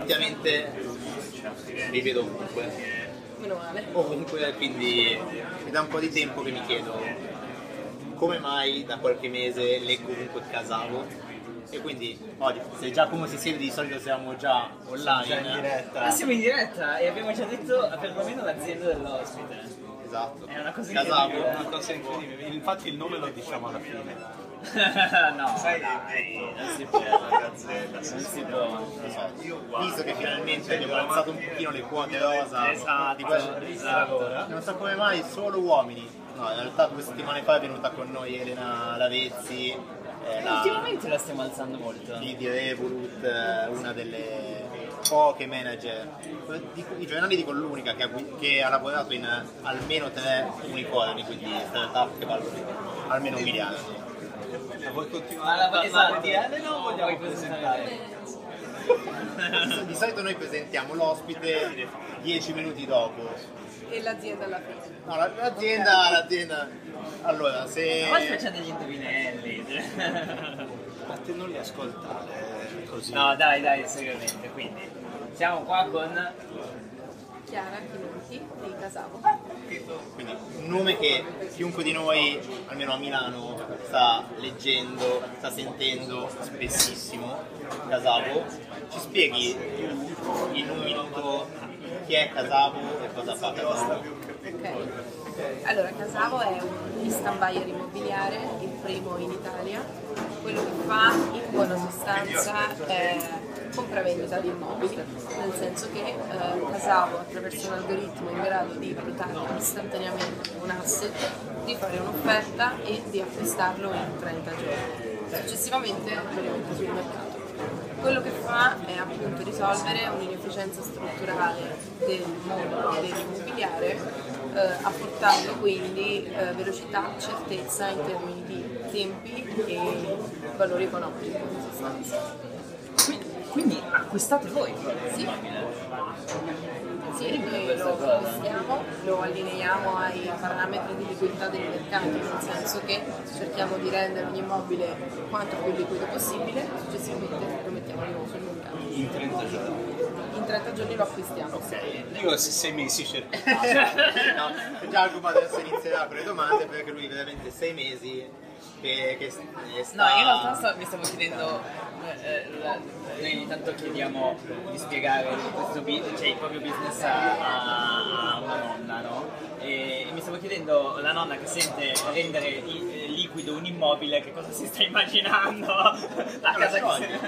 Ovviamente vi vedo ovunque, Meno male. ovunque, quindi mi da un po' di tempo che mi chiedo come mai da qualche mese leggo ovunque Casavo e quindi oggi se Giacomo si siede di solito siamo già online Già in diretta. Ah, siamo in diretta e abbiamo già detto perlomeno l'azienda dell'ospite. esatto È una cosa Casavo È una cosa incredibile. Infatti il nome lo diciamo alla fine. no, Sai, dai, non si può. Non si può. visto che finalmente abbiamo alzato un pochino le quote rosa Esatto, di questo esatto. non so come mai solo uomini no in realtà due settimane fa è venuta con noi Elena Lavezzi eh, la Ultimamente la stiamo alzando molto. di, Revolut eh, una delle poche manager di giornali dico l'unica che ha, che ha lavorato in almeno tre unicorni quindi startup che valgono almeno un miliardo Ma vuoi Ma continuare la a parlare esatto. di Elena o vogliamo presentare? di solito noi presentiamo l'ospite dieci minuti dopo E l'azienda alla fine. No, la- l'azienda, l'azienda. Allora, se. A volte facciamo degli indovinelli. Ma te non li ascoltare eh, così. no, dai, dai, seriamente. Quindi, siamo qua con Chiara Chimonti di Casavo. Quindi, un nome che chiunque di noi, almeno a Milano, sta leggendo, sta sentendo spessissimo. Casavo. Ci spieghi in un minuto chi è Casavo e cosa fa Casavo? Ok. Allora, Casavo è un stand buyer immobiliare, il primo in Italia. Quello che fa in buona sostanza è compravendita di immobili, nel senso che eh, Casavo attraverso un algoritmo in grado di valutare istantaneamente un asset, di fare un'offerta e di acquistarlo in 30 giorni. Successivamente lo rimette sul mercato. Quello che fa è appunto risolvere un'inefficienza strutturale del mondo dell'immobiliare, eh, apportando quindi eh, velocità, certezza in termini di tempi e valori economici in sostanza. Quindi, acquistate voi. Sì. Sì, noi lo acquistiamo, lo allineiamo ai parametri di liquidità del mercato, nel senso che cerchiamo di rendere ogni immobile quanto più liquido possibile, successivamente lo mettiamo di nuovo sul mercato. In 30 giorni. In 30 giorni lo acquistiamo. Io se sei mesi cerco. No, Giacomo adesso inizierà con le domande perché lui veramente sei mesi che, che No, sta... in realtà sta- mi stavo chiedendo, eh, la- noi ogni tanto chiediamo di spiegare questo business, cioè il proprio business a, a- una nonna, no? E, e mi stavo chiedendo, la nonna che sente rendere i- liquido un immobile, che cosa si sta immaginando? La casa che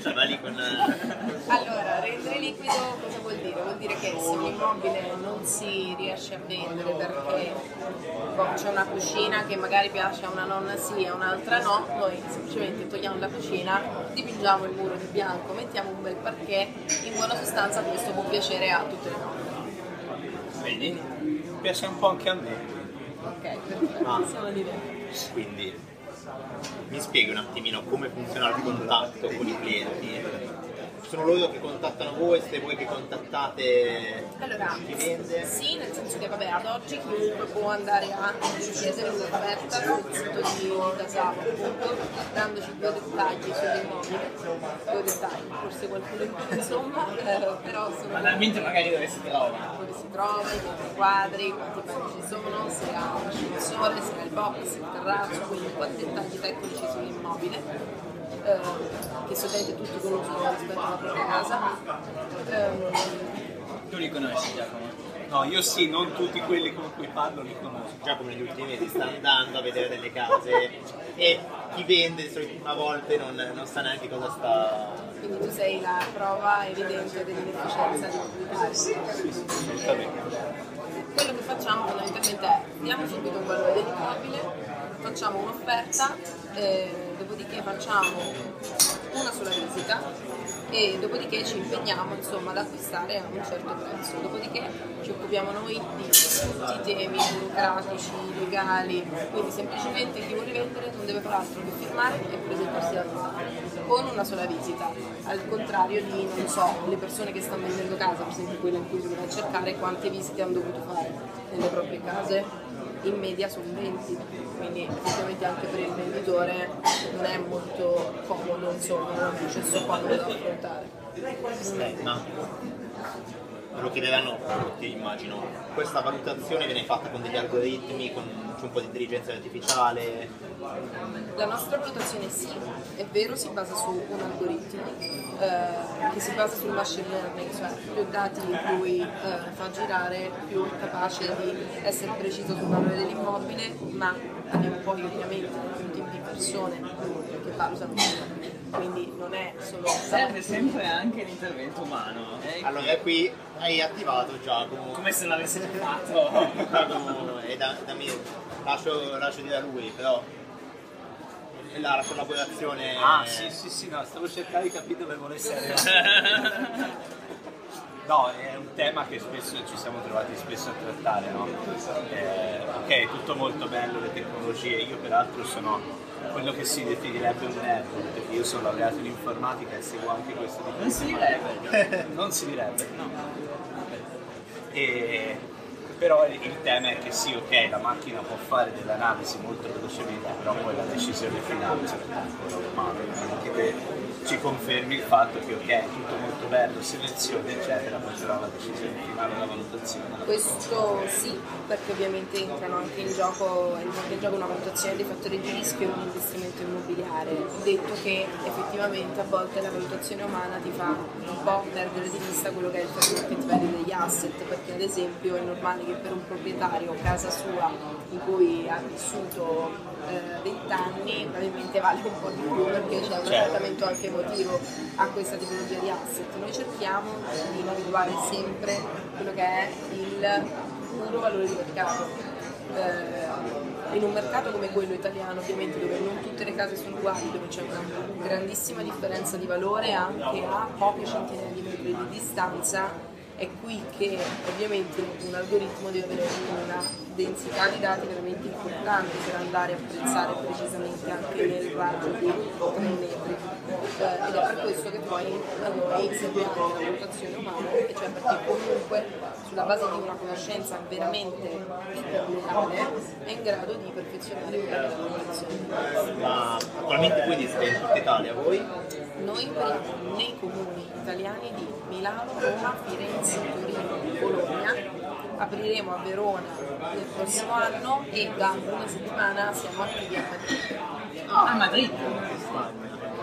Cioè, va lì con... eh, Allora, rendere liquido cosa vuol dire? Vuol dire che se un immobile non si riesce a vendere perché boh, c'è una cucina che magari piace a una nonna sì e a un'altra no, noi semplicemente togliamo la cucina, dipingiamo il muro di bianco, mettiamo un bel parquet, in buona sostanza questo può piacere a tutte le nonne. Vedi? Piace un po' anche a me. Ok, perfetto, Ah. possiamo dire. Quindi mi spieghi un attimino come funziona il contatto con i clienti? Sono loro che contattano voi, siete voi che contattate Allora, chi vende? sì, nel senso che vabbè, ad oggi chiunque può andare a chiedere un'offerta sul sito di Casavo, appunto, dandoci due dettagli sull'immobile, due dettagli, forse qualcuno in più insomma, eh, però sono Banalmente magari dove si trova. dove si trova, i metri quadri, quanti bagni ci sono, se ha un ascensore, se ha il box, il terrazzo, quindi di dettagli tecnici sull'immobile. Eh, che solitamente tutti conoscono rispetto alla propria casa. Ehm, Tu li conosci Giacomo? No, io sì, non tutti quelli con cui parlo li conosco. Giacomo negli ultimi mesi sta andando a vedere delle case e chi vende una volta non, non sa neanche cosa sta... Quindi tu sei la prova evidente dell'inefficienza di pubblicare. Assolutamente. Quello che facciamo fondamentalmente è diamo subito un valore dell'immobile, facciamo un'offerta, eh, dopodiché facciamo una sola visita e dopodiché ci impegniamo insomma ad acquistare a un certo prezzo. Dopodiché ci occupiamo noi di tutti i temi burocratici, legali, quindi semplicemente chi vuole vendere non deve fare altro che firmare e presentarsi al notaio con una sola visita, al contrario di, non so, le persone che stanno vendendo casa, per esempio quelle in cui si va a cercare quante visite hanno dovuto fare nelle proprie case, in media sono 20, quindi effettivamente anche per il venditore non è molto comodo, insomma, un processo comodo da affrontare. Ve lo chiederanno tutti, immagino. Questa valutazione viene fatta con degli algoritmi, con un po' di intelligenza artificiale. La nostra valutazione sì, è vero, si basa su un algoritmo eh, che si basa sul machine learning, cioè più dati lui eh, fa girare, più è capace di essere preciso sul valore dell'immobile, ma abbiamo poi ovviamente un team di persone che valutano quindi non è solo serve sempre anche l'intervento umano eh? allora qui hai attivato Giacomo come se l'avesse fatto Giacomo è da, da me lascio, lascio dire a lui però la collaborazione ah sì sì sì no stavo cercando di capire dove volesse arrivare No, è un tema che spesso ci siamo trovati spesso a trattare, no? eh, ok, tutto molto bello, le tecnologie, io peraltro sono quello che si definirebbe un nerd, perché io sono laureato in informatica e seguo anche questo tipo di Non si direbbe. non si direbbe, no. E, però il tema è che sì, ok, la macchina può fare dell'analisi molto velocemente, però poi la decisione finale l'ha ancora umano, anche te ci confermi il fatto che ok, tutto molto bello, selezione eccetera, poi però la decisione finale, la valutazione. Questo sì, perché ovviamente entrano anche in gioco, anche in gioco una valutazione dei fattori di rischio in un investimento immobiliare, detto che effettivamente a volte la valutazione umana ti fa un po' perdere di vista quello che è il fair market value degli asset, perché ad esempio è normale che per un proprietario casa sua in cui ha vissuto 20 anni probabilmente vale un po' di più perché c'è un certo. trattamento anche emotivo a questa tipologia di asset. Noi cerchiamo di individuare sempre quello che è il puro valore di mercato. Eh, in un mercato come quello italiano, ovviamente, dove non tutte le case sono uguali, dove c'è una grandissima differenza di valore anche a poche centinaia di metri di distanza, è qui che ovviamente un algoritmo deve avere una densità di dati veramente importante per andare a apprezzare precisamente anche nel raggio di 3 metri eh, ed è per questo che poi a noi serve anche la valutazione umana e cioè perché comunque sulla base di una conoscenza veramente iperlocale è in grado di perfezionare quella che valutazione. Ma attualmente quindi siete in tutta Italia voi? Noi nei comuni italiani di Milano, Roma, Firenze, Torino, Bologna, apriremo a Verona nel prossimo anno e da una settimana siamo attivi a Madrid. Ah, a Madrid?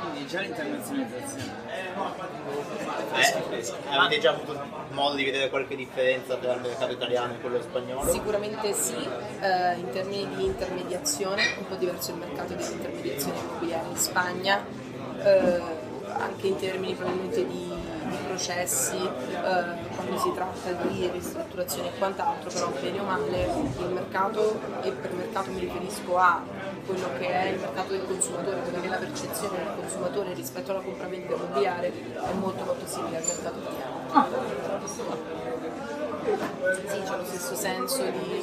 Quindi già l'internazionalizzazione. Eh, avete già avuto modo di vedere qualche differenza tra il mercato italiano e quello spagnolo? Sicuramente sì, eh, in termini di intermediazione, un po' diverso il mercato dell'intermediazione immobiliare in Spagna, eh, anche in termini probabilmente di di processi eh, quando si tratta di ristrutturazione e quant'altro, però bene o male il mercato, e per mercato mi riferisco a quello che è il mercato del consumatore, quella che è la percezione del consumatore rispetto alla compravendita immobiliare è molto molto simile al mercato italiano. Ah sì, c'è lo stesso senso di,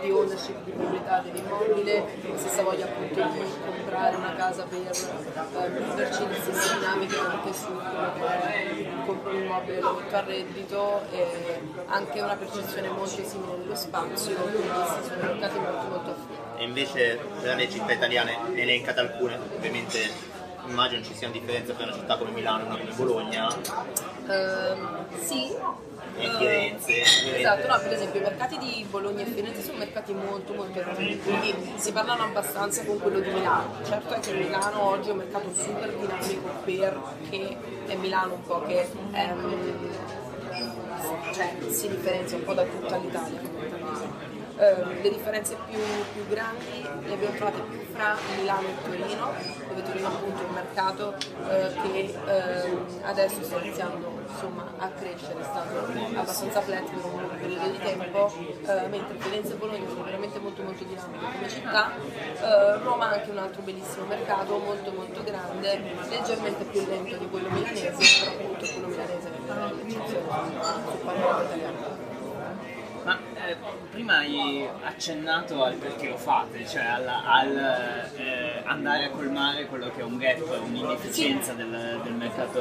di, ownership, di proprietà dell'immobile, la stessa voglia appunto di comprare una casa per eh, viverci le stesse dinamiche anche su quello che compro un immobile lo a reddito e anche una percezione molto simile dello spazio, quindi si sono mercati molto molto affini. E invece le città italiane ne elencate alcune, ovviamente immagino ci sia una differenza tra una città come Milano e una come Bologna. Uh, sì, e Firenze. Esatto, no, per esempio i mercati di Bologna e Firenze sono mercati molto molto enormi, quindi si parlano abbastanza con quello di Milano. Certo è che Milano oggi è un mercato super dinamico perché è Milano un po' che ehm, cioè, si differenzia un po' da tutta l'Italia le differenze più, più, grandi le abbiamo trovate più fra Milano e Torino, dove Torino appunto è un mercato eh, che eh, adesso sta iniziando insomma, a crescere, è stato abbastanza flat per un periodo di tempo, eh, mentre Firenze e Bologna sono veramente molto molto dinamiche come città, eh, Roma ha anche un altro bellissimo mercato, molto molto grande, leggermente più lento di quello milanese, però appunto quello milanese è l'eccezione sul panorama italiano. Ma eh, prima hai accennato al perché lo fate, cioè al, al eh, andare a colmare quello che è un gap, un'inefficienza del, del mercato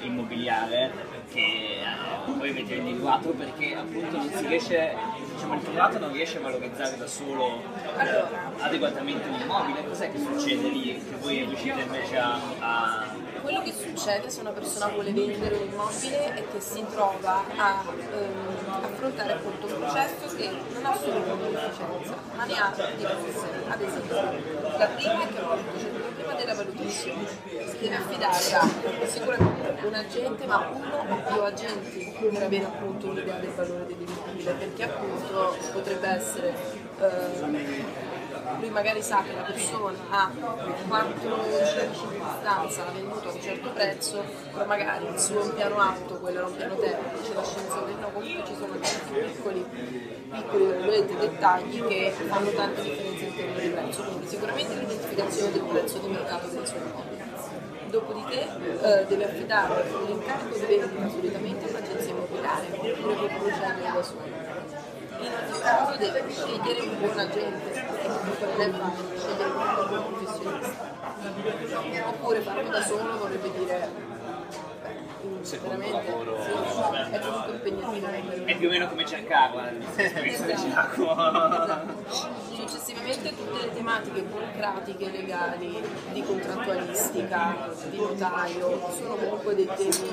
immobiliare che eh, voi avete individuato perché appunto non si riesce, diciamo il privato non riesce a valorizzare da solo adeguatamente un immobile, cos'è che succede lì che voi riuscite invece a, a quello che succede se una persona vuole vendere un immobile è che si trova a ehm, affrontare appunto un processo che non ha solo un'inefficienza, ma ne ha diverse. Ad esempio, la prima è che appunto c'è il problema della valutazione. Si deve affidare a sicuramente un agente, ma uno o più agenti per avere appunto un'idea del valore dell'immobile, perché appunto potrebbe essere eh, lui magari sa che la persona ha 4 codici di distanza, l'ha venduto a un certo prezzo, però magari il suo è un piano alto, quello era un piano terra, c'è l'ascensore, no, comunque ci sono tanti piccoli, piccoli dettagli che fanno tante differenze in termini di prezzo, quindi sicuramente l'identificazione del prezzo di mercato del suo immobile. Dopodiché eh, deve affidare l'incarico di vendita solitamente a un'agenzia immobiliare oppure può procedere da solo in ogni caso deve scegliere un buon agente perché comunque non è facile scegliere un buon professionista oppure farlo da solo vorrebbe dire Secondo veramente lavoro. sì, è comunque impegnativo È più o meno come di Giacomo. Esatto. Successivamente tutte le tematiche burocratiche, legali, di contrattualistica, di notaio, sono comunque dei temi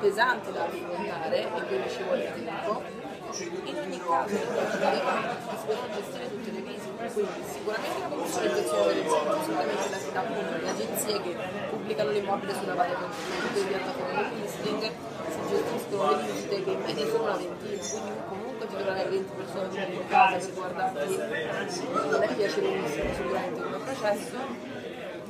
pesanti da affrontare e quindi ci vuole tempo. In ogni caso devono gestire tutte le visite, quindi sicuramente la commercializzazione delle visite, assolutamente la dà appunto alle agenzie che pubblicano l'immobile sulla varia le piattaforme di listing, si gestiscono le visite che in media sono una ventina, quindi comunque ti dovrai 20 persone in casa per guardarti, non è piacevolissimo sicuramente come processo.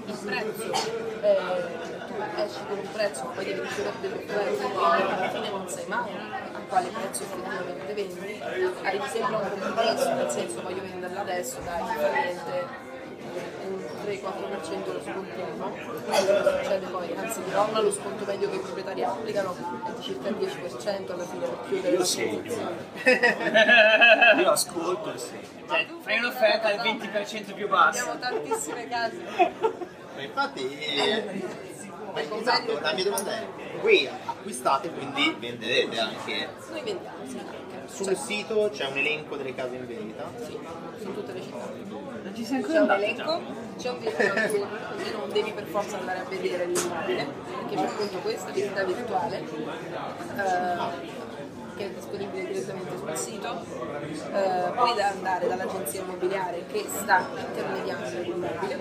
Il prezzo, eh, esci con un prezzo, poi devi ricevere delle offerte, quindi alla fine non sai mai a quale prezzo effettivamente vendi, arrivi sempre un compromesso, nel senso voglio venderla adesso, dai, niente, un 3-4% lo scontiamo, quello che succede poi, anzi di Roma lo sconto medio che i proprietari applicano è di circa il 10% alla fine per chiudere Io segno. Io ascolto e segno. Cioè, fai un'offerta al 20% più bassa. Abbiamo tantissime case. Ma infatti, eh, ma esatto, la mia domanda è, voi acquistate quindi venderete anche? Noi vendiamo, sì. Sul sito c'è un elenco delle case in vendita? Sì, in tutte le città. Non ci sei C'è ancora un andato? elenco, c'è un virtual tour, così non devi per forza andare a vedere l'immobile, perché c'è appunto questa visita virtuale eh, che è disponibile direttamente sul sito, eh, poi da andare dall'agenzia immobiliare che sta intermediando l'immobile,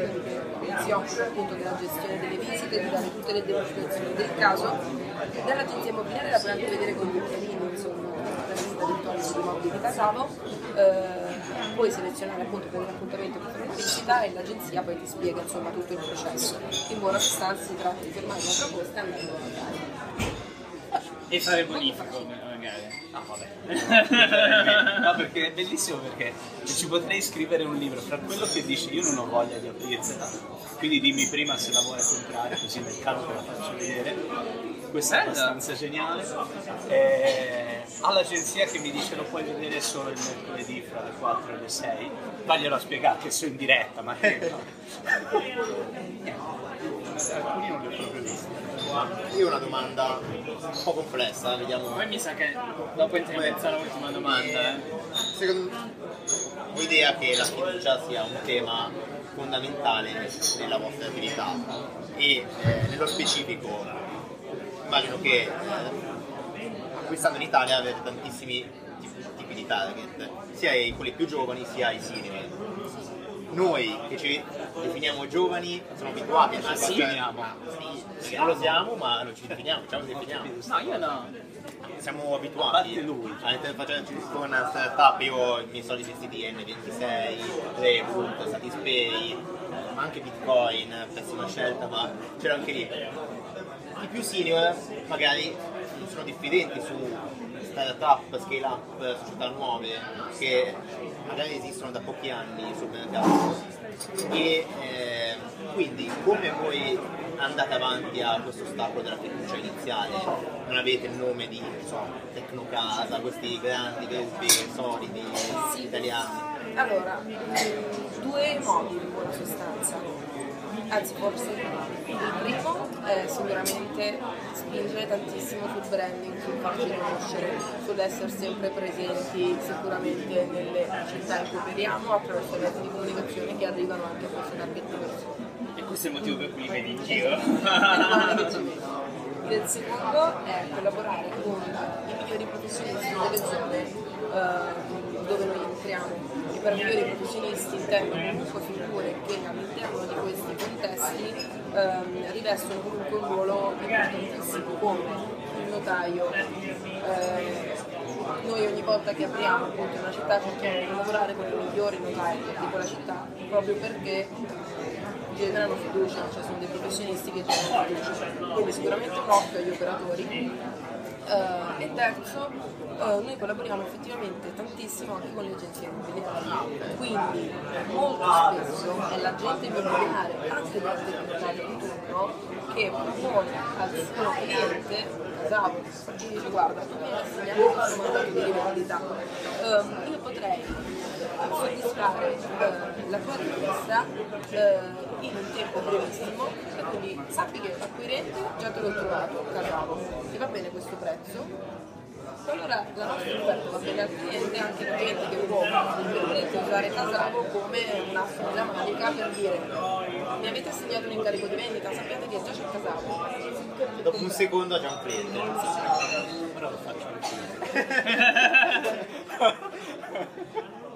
quindi si occupa appunto della gestione delle visite, di dare tutte le delucidazioni del caso, dall'agenzia immobiliare la puoi anche vedere con gli occhialini, insomma, la visita virtuale sull'immobile di Casavo, eh, puoi selezionare appunto per un appuntamento per una visita e l'agenzia poi ti spiega insomma tutto il processo. In buona sostanza si tratta di fermare una proposta e andare a votare. E fare bonifico, magari. Ah, vabbè. no, perché è bellissimo perché ci potrei scrivere un libro fra quello che dici io non ho voglia di aprirtela, quindi dimmi prima se la vuoi comprare così nel caso te la faccio vedere. Questa è abbastanza geniale. Eh, all'agenzia che mi dice lo puoi vedere solo il mercoledì fra le 4 e le 6. Faglielo a spiegare che sono in diretta, ma che no. Alcuni non li ho proprio visti. Io ho una domanda un po' complessa, vediamo. Poi mi sa che dopo entriamo in l'ultima domanda. Eh. Secondo ho idea che la fiducia sia un tema fondamentale nella vostra attività e eh, nello specifico immagino che eh, acquistando in Italia avete tantissimi tipi, tipi di target, sia i, quelli più giovani sia i senior. Noi che ci definiamo giovani siamo abituati a sì? definiamo. Sì, non lo siamo ma non ci definiamo, diciamo che definiamo No, io no. siamo abituati a facendo con una startup io ho i miei soliti vestiti N26, Revolut, Satispay, ma anche Bitcoin, pessima scelta, ma c'era anche lì. I più senior magari non sono diffidenti su startup, scale up, società nuove che magari esistono da pochi anni sul mercato. E eh, quindi come voi andate avanti a questo ostacolo della fiducia iniziale? Non avete il nome di so, Tecnocasa, questi grandi gruppi solidi italiani? Allora, due modi in buona sostanza, anzi forse il primo è sicuramente spingere tantissimo sul branding, sul farci conoscere, sull'essere sempre presenti sicuramente nelle città in cui operiamo attraverso mezzi di comunicazione che arrivano anche a questo target di persone. E questo è il motivo per cui li vedi in giro. Il secondo è collaborare con i migliori professionisti delle zone eh, dove noi entriamo. Per migliori professionisti intendo comunque figure che all'interno di questi contesti ehm, rivestono comunque un ruolo importantissimo come il notaio. eh, noi ogni volta che apriamo appunto una città cerchiamo di lavorare con i migliori notai di quella città proprio perché generano fiducia, cioè sono dei professionisti che generano fiducia. Quindi sicuramente un occhio agli operatori. Eh, e terzo, eh, noi collaboriamo effettivamente tantissimo anche con le agenzie immobiliari, quindi molto spesso è l'agente immobiliare, anche dell'architetto di turno, che propone al suo cliente Bravo, gli dice guarda, tu mi hai assegnato questo mandato di rivendita, Ehm, io potrei soddisfare eh, la tua richiesta eh, in un tempo brevissimo e quindi sappi che l'acquirente già te l'ho trovato, casavo, ti va bene questo prezzo? Allora la nostra offerta va bene al cliente, anche il cliente che può veramente usare Casavo come un asso nella manica per dire mi avete assegnato un incarico di vendita, sappiate che già c'è Casavo. Dopo un secondo già un cliente. Ora lo faccio anche.